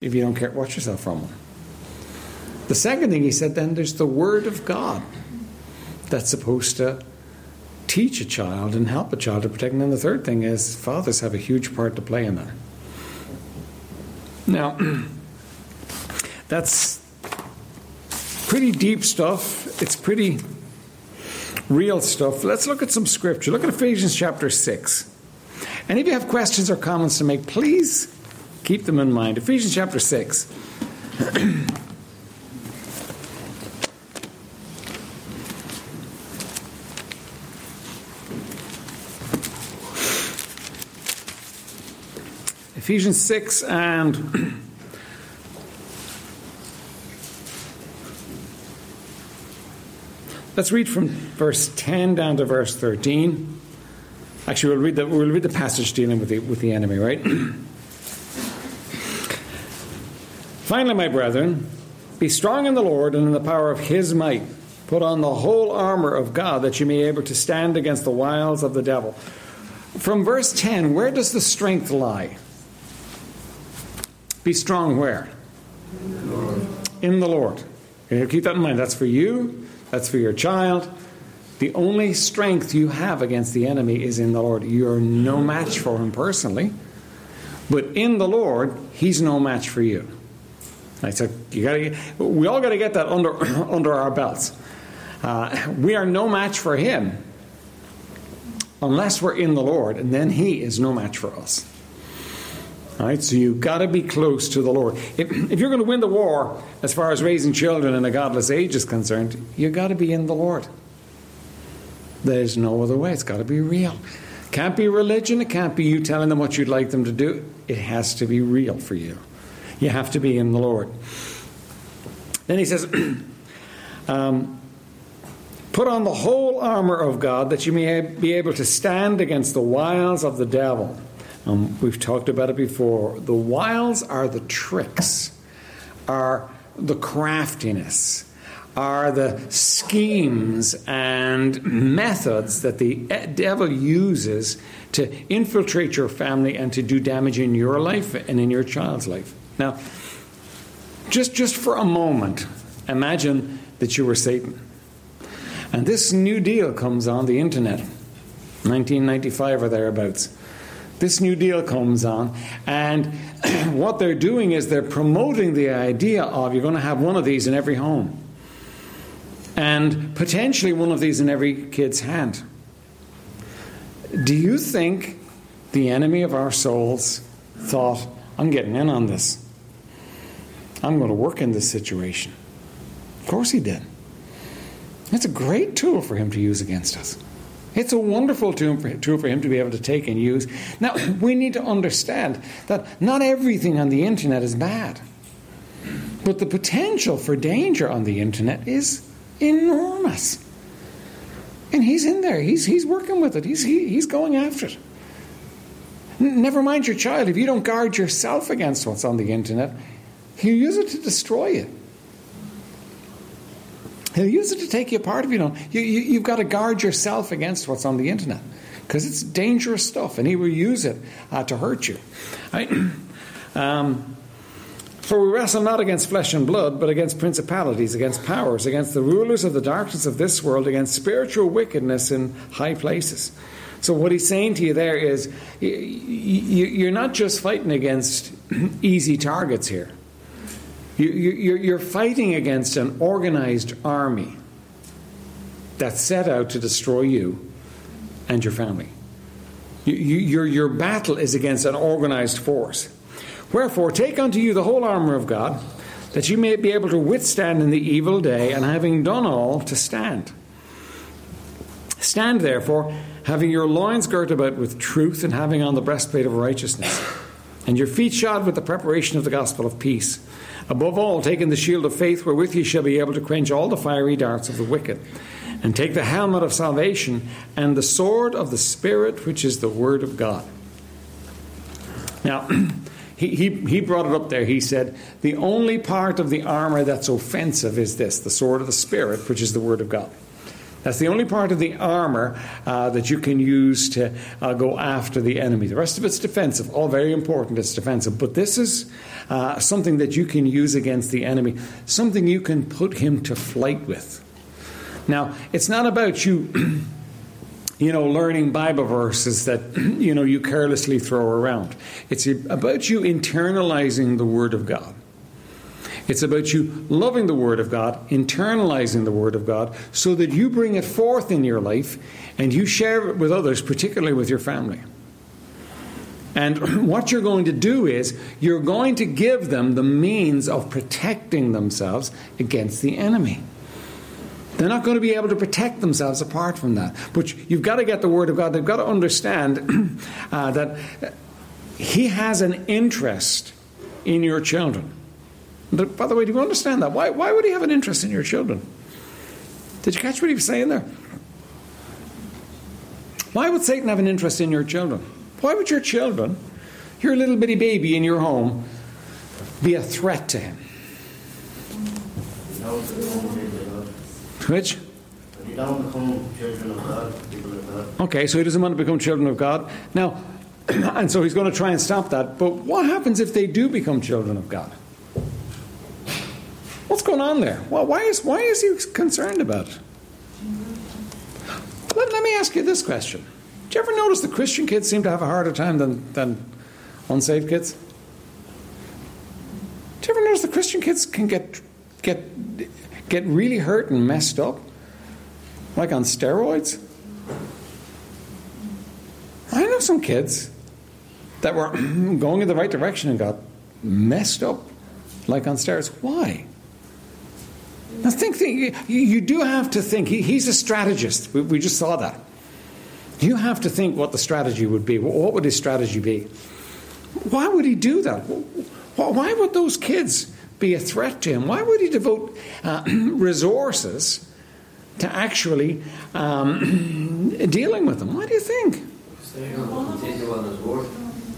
if you don't care, watch yourself from one. The second thing he said, then there's the Word of God that's supposed to teach a child and help a child to protect. And then the third thing is fathers have a huge part to play in that. Now, that's pretty deep stuff. It's pretty real stuff. Let's look at some scripture. Look at Ephesians chapter 6. And if you have questions or comments to make, please keep them in mind. Ephesians chapter 6. Ephesians 6 and let's read from verse 10 down to verse 13. Actually, we'll read the, we'll read the passage dealing with the, with the enemy, right? Finally, my brethren, be strong in the Lord and in the power of his might. Put on the whole armor of God that you may be able to stand against the wiles of the devil. From verse 10, where does the strength lie? Be strong where? In the Lord. In the Lord. keep that in mind. That's for you, that's for your child. The only strength you have against the enemy is in the Lord. You're no match for him personally, but in the Lord, he's no match for you. Right, so you gotta, we all got to get that under under our belts. Uh, we are no match for him unless we're in the Lord, and then he is no match for us. All right, so you've got to be close to the Lord. If, if you're going to win the war, as far as raising children in a godless age is concerned, you've got to be in the Lord. There's no other way. It's got to be real. Can't be religion. It can't be you telling them what you'd like them to do. It has to be real for you. You have to be in the Lord. Then he says, um, Put on the whole armor of God that you may be able to stand against the wiles of the devil. Um, we've talked about it before. The wiles are the tricks, are the craftiness, are the schemes and methods that the devil uses to infiltrate your family and to do damage in your life and in your child's life. Now, just, just for a moment, imagine that you were Satan. And this new deal comes on the internet, 1995 or thereabouts this New Deal comes on, and what they're doing is they're promoting the idea of you're going to have one of these in every home, and potentially one of these in every kid's hand. Do you think the enemy of our souls thought, I'm getting in on this? I'm going to work in this situation. Of course he did. It's a great tool for him to use against us. It's a wonderful tool for, him to be able to take and use. Now, we need to understand that not everything on the internet is bad. But the potential for danger on the internet is enormous. And he's in there. He's, he's working with it. He's, he, he's going after it. Never mind your child. If you don't guard yourself against what's on the internet, he'll use it to destroy you. He'll use it to take you apart if you don't. You, you, have got to guard yourself against what's on the internet because it's dangerous stuff and he will use it uh, to hurt you. Right? Um, for we wrestle not against flesh and blood, but against principalities, against powers, against the rulers of the darkness of this world, against spiritual wickedness in high places. So, what he's saying to you there is you're not just fighting against easy targets here. You, are fighting against an organized army that's set out to destroy you and your family. your, your battle is against an organized force. Wherefore, take unto you the whole armor of God, that you may be able to withstand in the evil day, and having done all, to stand. Stand therefore, having your loins girt about with truth, and having on the breastplate of righteousness, and your feet shod with the preparation of the gospel of peace. Above all, taking the shield of faith, wherewith ye shall be able to quench all the fiery darts of the wicked. And take the helmet of salvation and the sword of the Spirit, which is the Word of God. Now, he, he, he brought it up there. He said, The only part of the armor that's offensive is this the sword of the Spirit, which is the Word of God. That's the only part of the armor uh, that you can use to uh, go after the enemy. The rest of it's defensive. All very important, it's defensive. But this is uh, something that you can use against the enemy, something you can put him to flight with. Now, it's not about you. you know, learning Bible verses that, you know, you carelessly throw around. It's about you internalizing the Word of God. It's about you loving the Word of God, internalizing the Word of God, so that you bring it forth in your life and you share it with others, particularly with your family. And what you're going to do is you're going to give them the means of protecting themselves against the enemy. They're not going to be able to protect themselves apart from that. But you've got to get the Word of God. They've got to understand uh, that He has an interest in your children. By the way, do you understand that? Why, why would he have an interest in your children? Did you catch what he was saying there? Why would Satan have an interest in your children? Why would your children, your little bitty baby in your home, be a threat to him? Which? Okay, so he doesn't want to become children of God. Now, and so he's going to try and stop that. But what happens if they do become children of God? What's going on there? Well, why is, why is he concerned about it? Let, let me ask you this question. Do you ever notice the Christian kids seem to have a harder time than, than unsaved kids? Do you ever notice the Christian kids can get, get, get really hurt and messed up? Like on steroids? I know some kids that were going in the right direction and got messed up like on steroids. Why? Now, think, think you do have to think. He, he's a strategist. We, we, just saw that. You have to think what the strategy would be. What would his strategy be? Why would he do that? Why would those kids be a threat to him? Why would he devote uh, resources to actually um, dealing with them? Why do you think?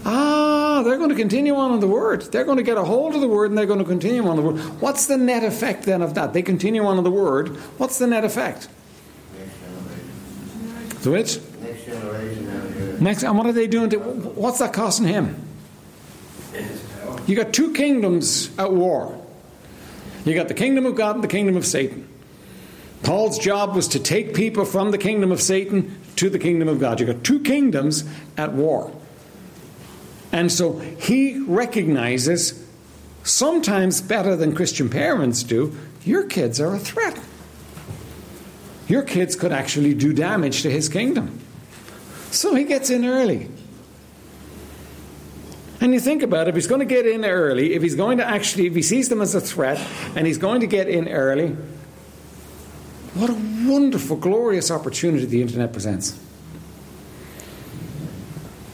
Ah, they're going to continue on in the word. They're going to get a hold of the word and they're going to continue on the word. What's the net effect then of that? They continue on in the word. What's the net effect? Next The which? Next generation Next, and what are they doing? To, what's that costing him? You got two kingdoms at war. You got the kingdom of God and the kingdom of Satan. Paul's job was to take people from the kingdom of Satan to the kingdom of God. You got two kingdoms at war. And so he recognizes, sometimes better than Christian parents do, your kids are a threat. Your kids could actually do damage to his kingdom. So he gets in early. And you think about it, if he's going to get in early, if he's going to actually, if he sees them as a threat and he's going to get in early, what a wonderful, glorious opportunity the internet presents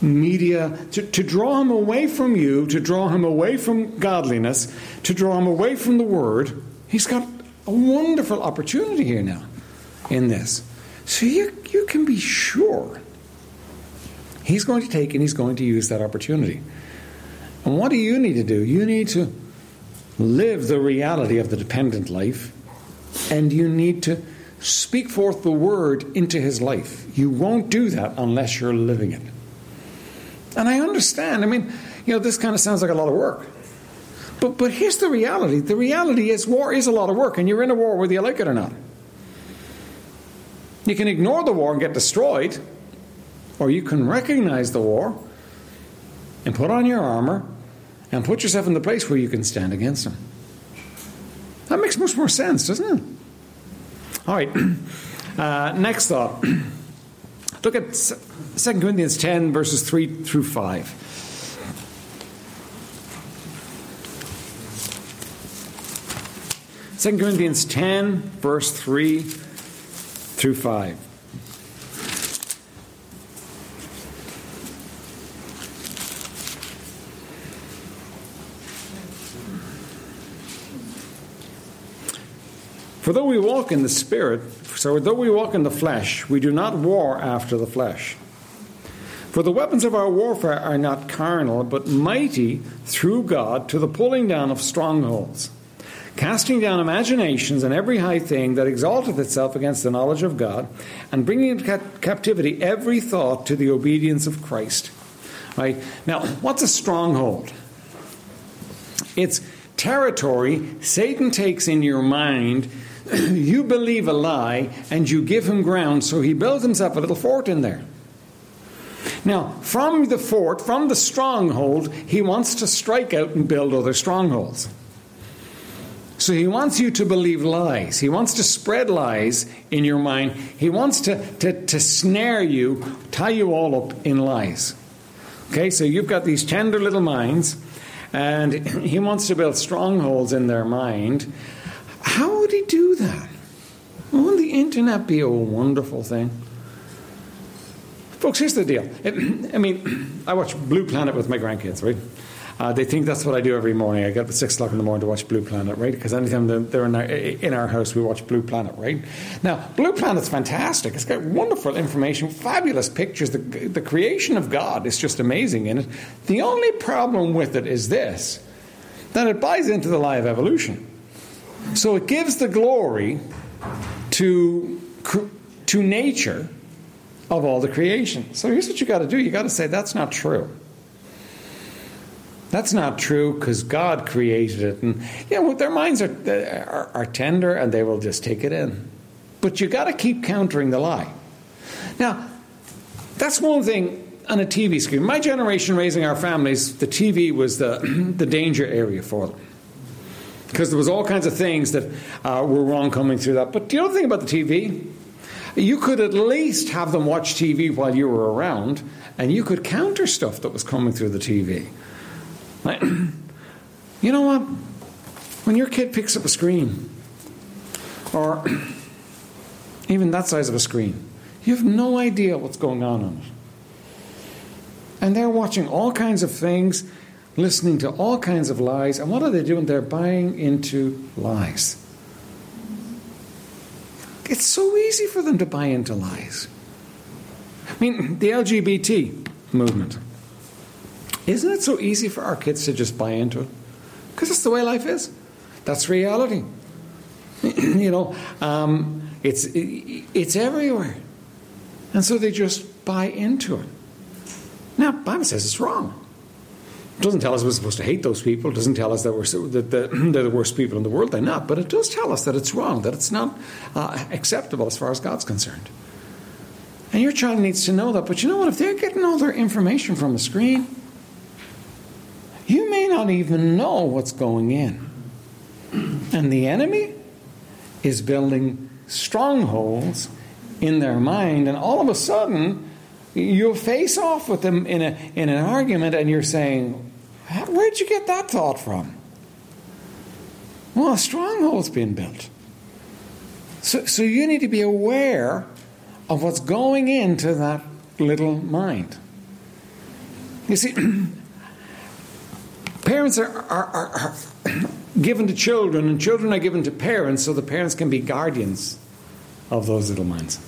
media to, to draw him away from you, to draw him away from godliness, to draw him away from the word. He's got a wonderful opportunity here now in this. So you, you can be sure he's going to take and he's going to use that opportunity. And what do you need to do? You need to live the reality of the dependent life, and you need to speak forth the word into his life. You won't do that unless you're living it. And I understand. I mean, you know, this kind of sounds like a lot of work. But, but here's the reality the reality is, war is a lot of work, and you're in a war whether you like it or not. You can ignore the war and get destroyed, or you can recognize the war and put on your armor and put yourself in the place where you can stand against them. That makes much more sense, doesn't it? All right, uh, next thought. Look at 2 Corinthians 10, verses 3 through 5. Second Corinthians 10, verse 3 through 5. For though we walk in the Spirit, so though we walk in the flesh, we do not war after the flesh. For the weapons of our warfare are not carnal, but mighty through God to the pulling down of strongholds, casting down imaginations and every high thing that exalteth itself against the knowledge of God, and bringing into captivity every thought to the obedience of Christ. Right? Now, what's a stronghold? It's territory Satan takes in your mind. you believe a lie and you give him ground, so he builds himself a little fort in there. Now, from the fort, from the stronghold, he wants to strike out and build other strongholds. So he wants you to believe lies. He wants to spread lies in your mind. He wants to, to, to snare you, tie you all up in lies. Okay, so you've got these tender little minds, and he wants to build strongholds in their mind. How would he do that? Wouldn't the internet be a wonderful thing? Folks, here's the deal. I mean, I watch Blue Planet with my grandkids, right? Uh, they think that's what I do every morning. I get up at six o'clock in the morning to watch Blue Planet, right? Because anytime they're in our, in our house, we watch Blue Planet, right? Now, Blue Planet's fantastic. It's got wonderful information, fabulous pictures. The, the creation of God is just amazing in it. The only problem with it is this that it buys into the lie of evolution. So it gives the glory to, to nature of all the creation. So here's what you got to do you got to say, that's not true. That's not true because God created it. And yeah, well, their minds are, are, are tender and they will just take it in. But you got to keep countering the lie. Now, that's one thing on a TV screen. My generation raising our families, the TV was the, the danger area for them. Because there was all kinds of things that uh, were wrong coming through that. But the other thing about the TV, you could at least have them watch TV while you were around, and you could counter stuff that was coming through the TV. you know what? When your kid picks up a screen, or even that size of a screen, you have no idea what's going on on it. And they're watching all kinds of things, listening to all kinds of lies. And what are they doing? They're buying into lies. It's so easy for them to buy into lies. I mean, the LGBT movement. Isn't it so easy for our kids to just buy into it? Because that's the way life is. That's reality. you know, um, it's it's everywhere, and so they just buy into it. Now, Bible says it's wrong. Doesn't tell us we're supposed to hate those people. It doesn't tell us that we're that they're the worst people in the world. They're not. But it does tell us that it's wrong. That it's not uh, acceptable as far as God's concerned. And your child needs to know that. But you know what? If they're getting all their information from the screen, you may not even know what's going in. And the enemy is building strongholds in their mind, and all of a sudden, you'll face off with them in, a, in an argument, and you're saying, Where'd you get that thought from? Well, a stronghold's been built. So, so you need to be aware of what's going into that little mind. You see, Parents are, are, are, are given to children, and children are given to parents, so the parents can be guardians of those little minds.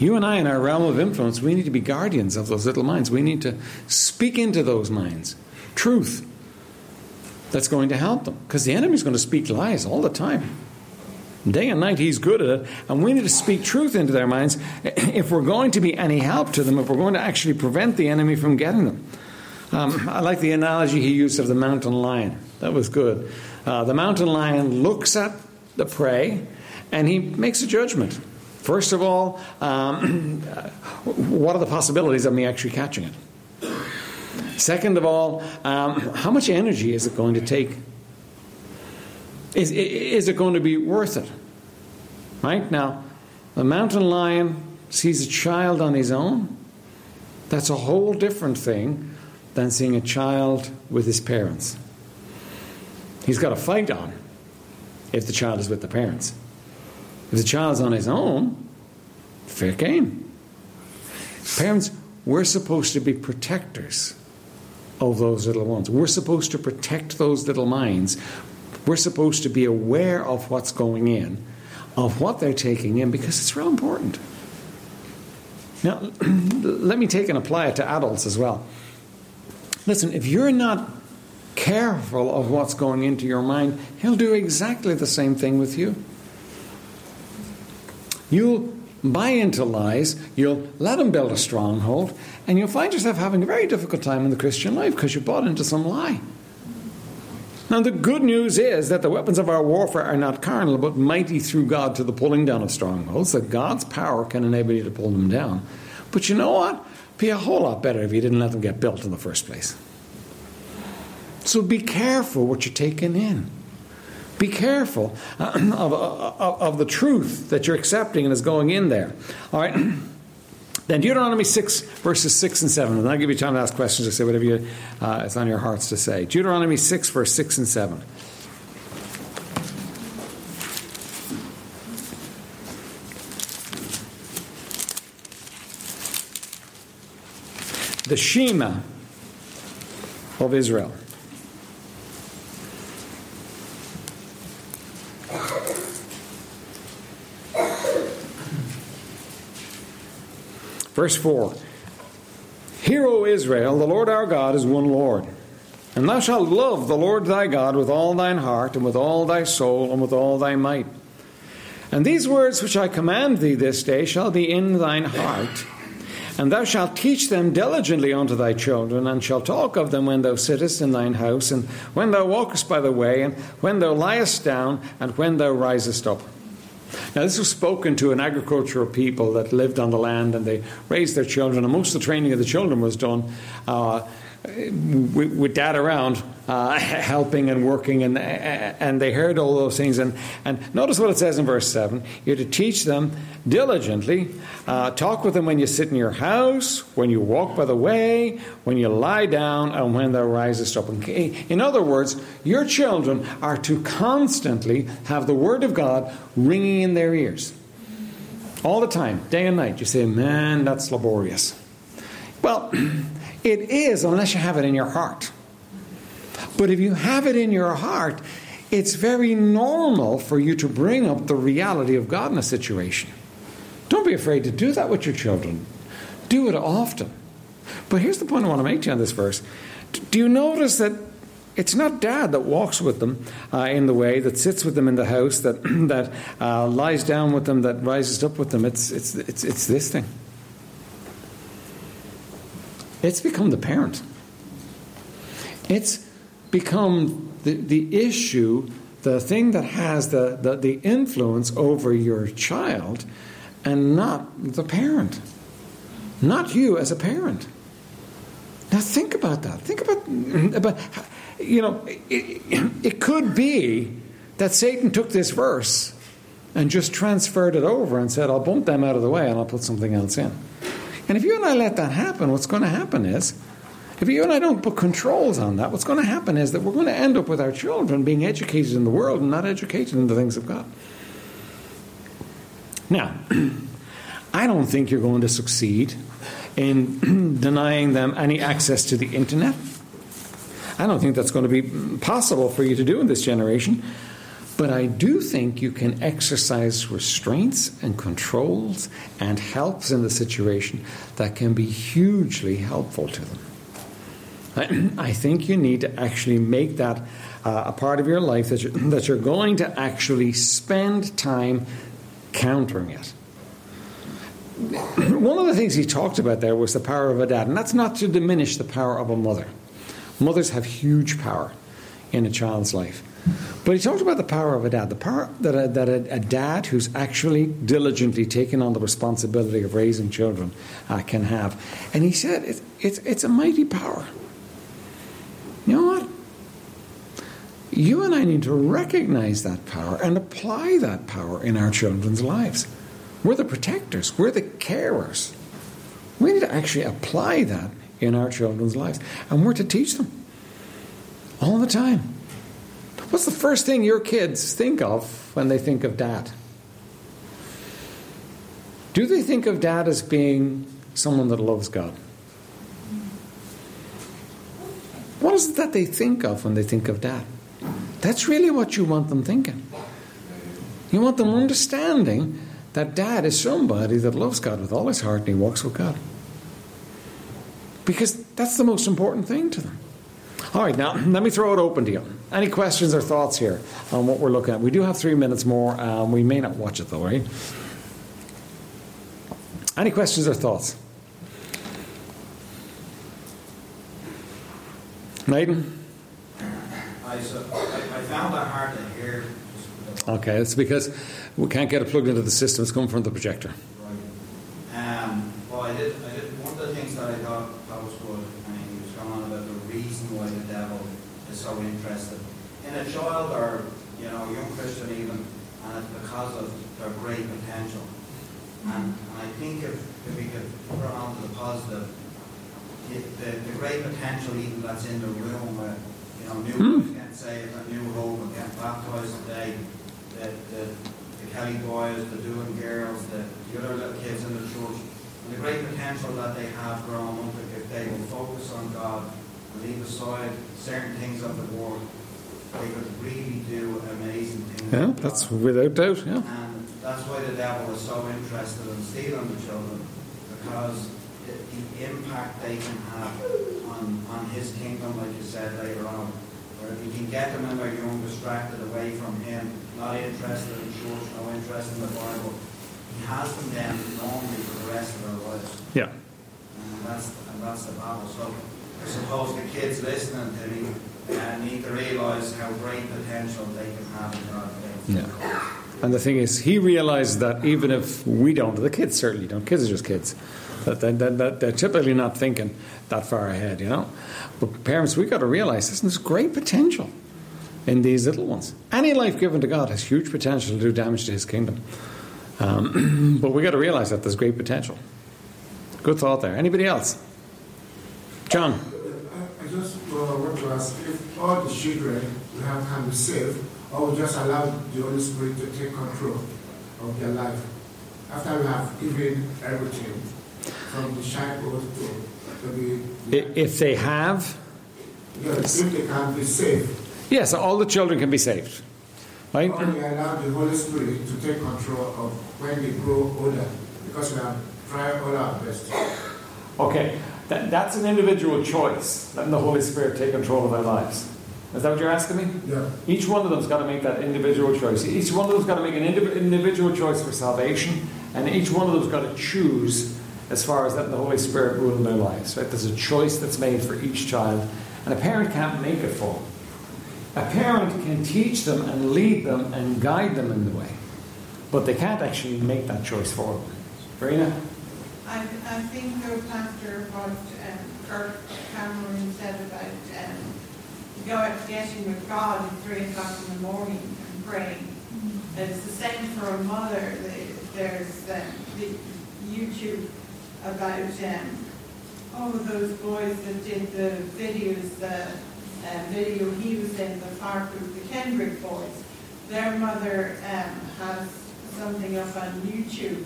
You and I, in our realm of influence, we need to be guardians of those little minds. We need to speak into those minds truth that's going to help them. Because the enemy's going to speak lies all the time. Day and night, he's good at it. And we need to speak truth into their minds if we're going to be any help to them, if we're going to actually prevent the enemy from getting them. Um, I like the analogy he used of the mountain lion. That was good. Uh, the mountain lion looks at the prey and he makes a judgment. First of all, um, what are the possibilities of me actually catching it? Second of all, um, how much energy is it going to take? Is, is it going to be worth it? Right? Now, the mountain lion sees a child on his own. That's a whole different thing than seeing a child with his parents. He's got a fight on if the child is with the parents. If the child's on his own, fair game. Parents, we're supposed to be protectors of those little ones. We're supposed to protect those little minds. We're supposed to be aware of what's going in, of what they're taking in, because it's real important. Now, let me take and apply it to adults as well. Listen, if you're not careful of what's going into your mind, He'll do exactly the same thing with you. You'll buy into lies, you'll let them build a stronghold, and you'll find yourself having a very difficult time in the Christian life because you bought into some lie. Now, the good news is that the weapons of our warfare are not carnal, but mighty through God to the pulling down of strongholds, that God's power can enable you to pull them down. But you know what? Be a whole lot better if you didn't let them get built in the first place. So be careful what you're taking in. Be careful uh, of, of, of the truth that you're accepting and is going in there. All right? Then Deuteronomy 6, verses 6 and 7. And I'll give you time to ask questions or say whatever you, uh, on your hearts to say. Deuteronomy 6, verse 6 and 7. The Shema of Israel. Verse 4 Hear, O Israel, the Lord our God is one Lord. And thou shalt love the Lord thy God with all thine heart, and with all thy soul, and with all thy might. And these words which I command thee this day shall be in thine heart. And thou shalt teach them diligently unto thy children, and shalt talk of them when thou sittest in thine house, and when thou walkest by the way, and when thou liest down, and when thou risest up. Now, this was spoken to an agricultural people that lived on the land and they raised their children, and most of the training of the children was done uh, with, with, dad around, uh, helping and working, and and they heard all those things. And, and notice what it says in verse 7 You're to teach them diligently, uh, talk with them when you sit in your house, when you walk by the way, when you lie down, and when thou risest up. In other words, your children are to constantly have the Word of God ringing in their ears. All the time, day and night. You say, man, that's laborious. Well, it is unless you have it in your heart. But if you have it in your heart, it's very normal for you to bring up the reality of God in a situation. Don't be afraid to do that with your children. Do it often. But here's the point I want to make to you on this verse. Do you notice that it's not dad that walks with them uh, in the way, that sits with them in the house, that, that uh, lies down with them, that rises up with them? It's, it's, it's, it's this thing. It's become the parent. It's become the, the issue, the thing that has the, the, the influence over your child, and not the parent. Not you as a parent. Now think about that. Think about, about you know, it, it could be that Satan took this verse and just transferred it over and said, I'll bump them out of the way and I'll put something else in. And if you and I let that happen, what's going to happen is, if you and I don't put controls on that, what's going to happen is that we're going to end up with our children being educated in the world and not educated in the things of God. Now, I don't think you're going to succeed in denying them any access to the internet. I don't think that's going to be possible for you to do in this generation. But I do think you can exercise restraints and controls and helps in the situation that can be hugely helpful to them. I, think you need to actually make that uh, a part of your life that you're, that you're going to actually spend time countering it. One of the things he talked about there was the power of a dad, and that's not to diminish the power of a mother. Mothers have huge power in a child's life. But he talked about the power of a dad, the power that a, that a, a dad who's actually diligently taken on the responsibility of raising children uh, can have. And he said it, it's, it's a mighty power. You know what? You and I need to recognize that power and apply that power in our children's lives. We're the protectors, we're the carers. We need to actually apply that in our children's lives. And we're to teach them all the time. What's the first thing your kids think of when they think of dad? Do they think of dad as being someone that loves God? What is it that they think of when they think of dad? That's really what you want them thinking. You want them understanding that dad is somebody that loves God with all his heart and he walks with God. Because that's the most important thing to them. All right, now let me throw it open to you. Any questions or thoughts here on what we're looking at? We do have three minutes more. Um, we may not watch it though, right? Any questions or thoughts? Nathan? I, so, I, I found that hard to hear. Okay, it's because we can't get it plugged into the system. It's coming from the projector. Right. Um, well, I did, I did, one of the things that I thought, thought was good, and he was going on about the reason why the devil is so interested in a child or, you know, a young Christian even, and it's because of their great potential. And, and I think if, if we could put it on to the positive, it, the, the great potential even that's in the room where, you know, new Hmm. boys get saved, a new hope and get baptized today, the, the, the Kelly boys, the Doing girls, the, the other little kids in the church, and the great potential that they have growing up if they will focus on God and leave aside certain things of the world, they could really do amazing things. Yeah, that's God. without doubt. Yeah. And that's why the devil is so interested in stealing the children, because the, the impact they can have on, on his kingdom, like you said later on, where if he can get them when they're young, distracted away from him, not interested in church, no interest in the Bible, he has them then normally for the rest of their lives. Yeah. And that's, and that's the battle. So I suppose the kids listening to me uh, need to realise how great potential they can have in God. Yeah. And the thing is, he realized that even if we don't, the kids certainly don't, kids are just kids, that, that, that, they're typically not thinking that far ahead, you know. But parents, we've got to realize this, there's great potential in these little ones. Any life given to God has huge potential to do damage to his kingdom. Um, but we've got to realize that there's great potential. Good thought there. Anybody else? John? I just uh, want to ask if all the children we have can to save, or we just allow the Holy Spirit to take control of their life after we have given everything from the childhood to, to be. I- If they have, Yes, if they can be saved, yes, all the children can be saved. Right? or we allow the Holy Spirit to take control of when they grow older, because we have tried all our best. Okay, that, that's an individual choice, letting the Holy Spirit take control of their lives. Is that what you're asking me? Yeah. Each one of them's got to make that individual choice. Each one of them's got to make an indiv- individual choice for salvation, and each one of them's got to choose as far as letting the Holy Spirit rule in their lives. Right? There's a choice that's made for each child, and a parent can't make it for them. A parent can teach them and lead them and guide them in the way, but they can't actually make that choice for them. Verena? I, I think though, Pastor, what um, Kirk Cameron said about um, go out getting with God at three o'clock in the morning and praying. It's the same for a mother. The- There's um, the YouTube about um, all of those boys that did the videos, the uh, video he was in, the park with the Kendrick boys. Their mother um, has something up on YouTube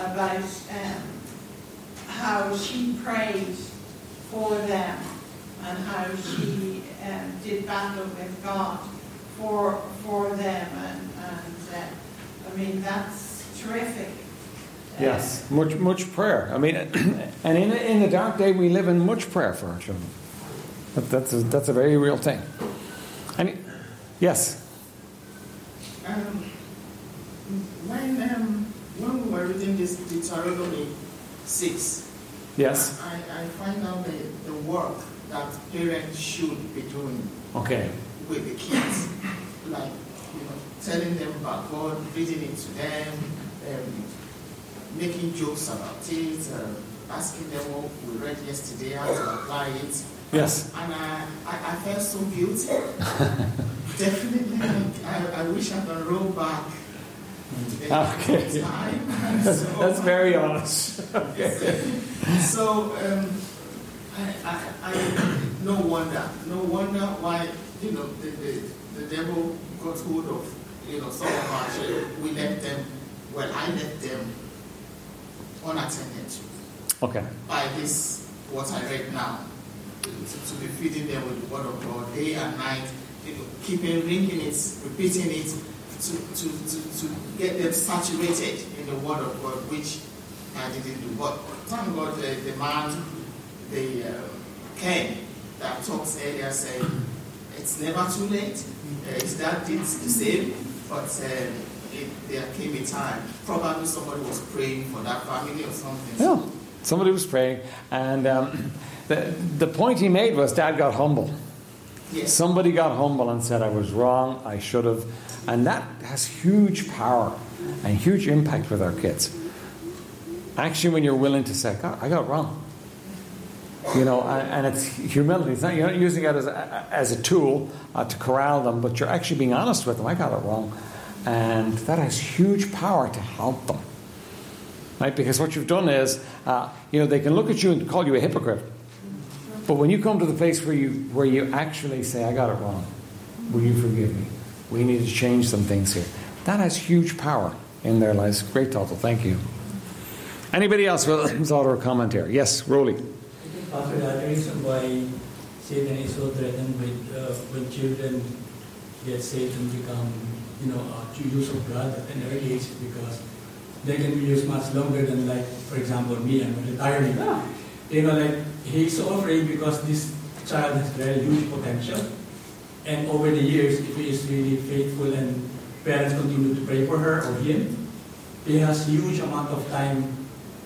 about um, how she prayed for them and how she um, did battle with God for for them and, and uh, I mean that's terrific. Yes, much much prayer. I mean, and in in the dark day we live in much prayer for our children. That, that's a, that's a very real thing. And yes, Um, when um, when we were reading this Deuteronomy six, yes, I, I find out the, the work that parents should be doing okay, with the kids, like you know, telling them about God, reading it to them, um, making jokes about it, uh, asking them what we read yesterday, how to apply it. yes. And I, I, I felt so guilty. Definitely, I, I wish I could roll back. Okay. That's, So- that's very honest. Okay. So, um, I, I, I, no wonder, no wonder why, you know, the, the, the devil got hold of, you know, some of our children. We left them, well, I left them unattended to Okay. by this, what I read now, to, to be feeding them with the word of God day and night, you know, keeping ringing it, repeating it, to, to, to, to get them saturated in the word of God, which I didn't do. But thank God the, the man, the uh, Ken, that talks earlier said, it's never too late. Uh, his dad did the same, but uh, it, there came a time, probably somebody was praying for that family or something. Yeah, somebody was praying, and um, the the point he made was Dad got humble. Yes. Somebody got humble and said, "I was wrong. I should have," and that has huge power and huge impact with our kids. Actually, when you're willing to say, "God, I got it wrong," you know, and, and it's humility. It's not you're not using it as a, as a tool uh, to corral them, but you're actually being honest with them. I got it wrong, and that has huge power to help them. Right? Because what you've done is, uh, you know, they can look at you and call you a hypocrite. But when you come to the place where you where you actually say, "I got it wrong," will you forgive me? We need to change some things here. That has huge power in their lives. Great total. Thank you. Anybody else with thought or comment here? Yes, the reason why Satan is so threatened with uh, when children and become, you know, uh, use of God at an early age because they can be used much longer than, like, for example, me, I'm retiring. You know, like, he's so afraid because this child has very huge potential. And over the years, if he is really faithful and parents continue to pray for her or him, he has huge amount of time,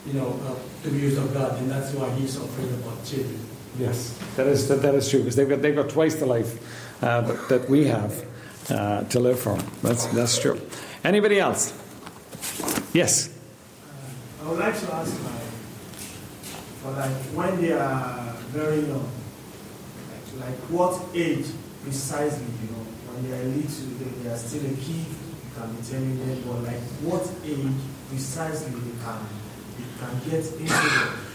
you know, uh, to be used of God, and that's why he's so afraid about children. Yes, that is that, that is true because they've got they've got twice the life uh, that, that we have uh, to live for. That's that's true. Anybody else? Yes. I would like to ask my, for like when they are very young, like, like what age precisely, you know, when they are little, they, they are still a kid, you can be telling them, but like what age precisely they can, they can get into them.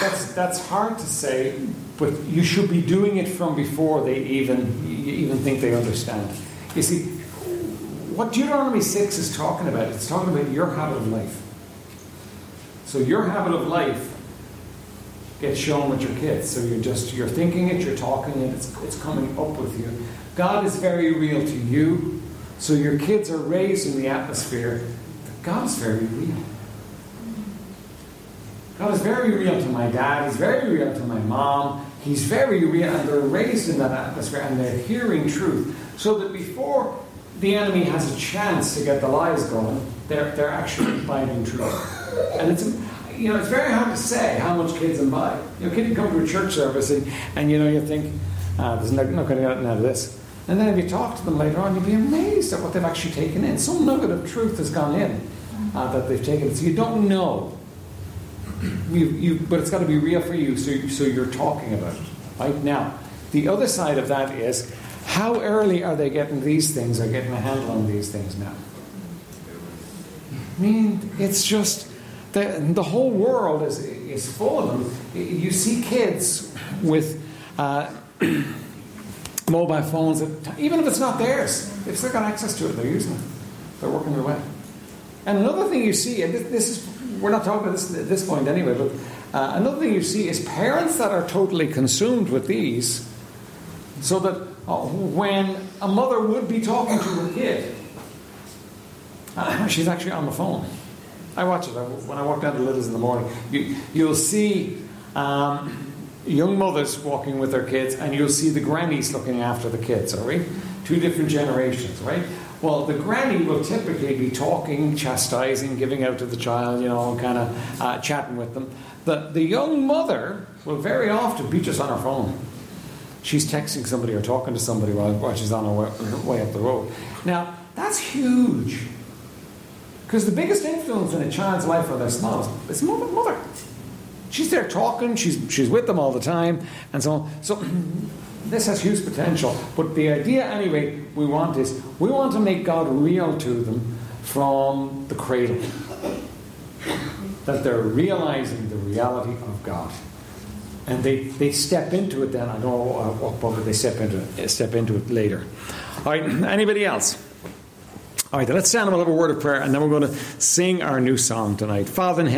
That's that's hard to say, but you should be doing it from before they even even think they understand. You see, what Deuteronomy six is talking about, it's talking about your habit of life. So your habit of life gets shown with your kids. So you're just you're thinking it, you're talking it, it's it's coming up with you. God is very real to you. So your kids are raised in the atmosphere that God is very real. God is very real to my dad. He's very real to my mom. He's very real, and they're raised in that atmosphere, and they're hearing truth. So that before the enemy has a chance to get the lies going, they're, they're actually imbibing truth. And it's you know it's very hard to say how much kids imbibe. You know, kid can come to a church service, and, and you know you think uh, there's no, not going to get out of this. And then if you talk to them later on, you'd be amazed at what they've actually taken in. Some nugget of truth has gone in uh, that they've taken. So you don't know you, you, but it's got to be real for you, so, so you're talking about it. Right now, the other side of that is how early are they getting these things or getting a handle on these things now? I mean, it's just the, the whole world is, is full of them. You see kids with uh, mobile phones, that, even if it's not theirs, if they've got access to it, they're using it. They're working their way. And another thing you see, and this is we're not talking about this at this point anyway, but uh, another thing you see is parents that are totally consumed with these, so that uh, when a mother would be talking to her kid, uh, she's actually on the phone. I watch it when I walk down to Lidl's in the morning. You, you'll see um, young mothers walking with their kids, and you'll see the grannies looking after the kids. All right, two different generations, right? Well, the granny will typically be talking, chastising, giving out to the child, you know, kind of uh, chatting with them. The, the young mother will very often be just on her phone. She's texting somebody or talking to somebody while, while she's on her way, her way up the road. Now, that's huge. Because the biggest influence in a child's life when they're small is mother. mother. She's there talking, she's, she's with them all the time, and so on. So, this has huge potential. But the idea, anyway, we want is we want to make God real to them from the cradle. That they're realizing the reality of God. And they, they step into it then. I don't know uh, what but they step into it, step into it later. All right, anybody else? All right, let's stand and we'll have a word of prayer, and then we're going to sing our new song tonight. Father in heaven,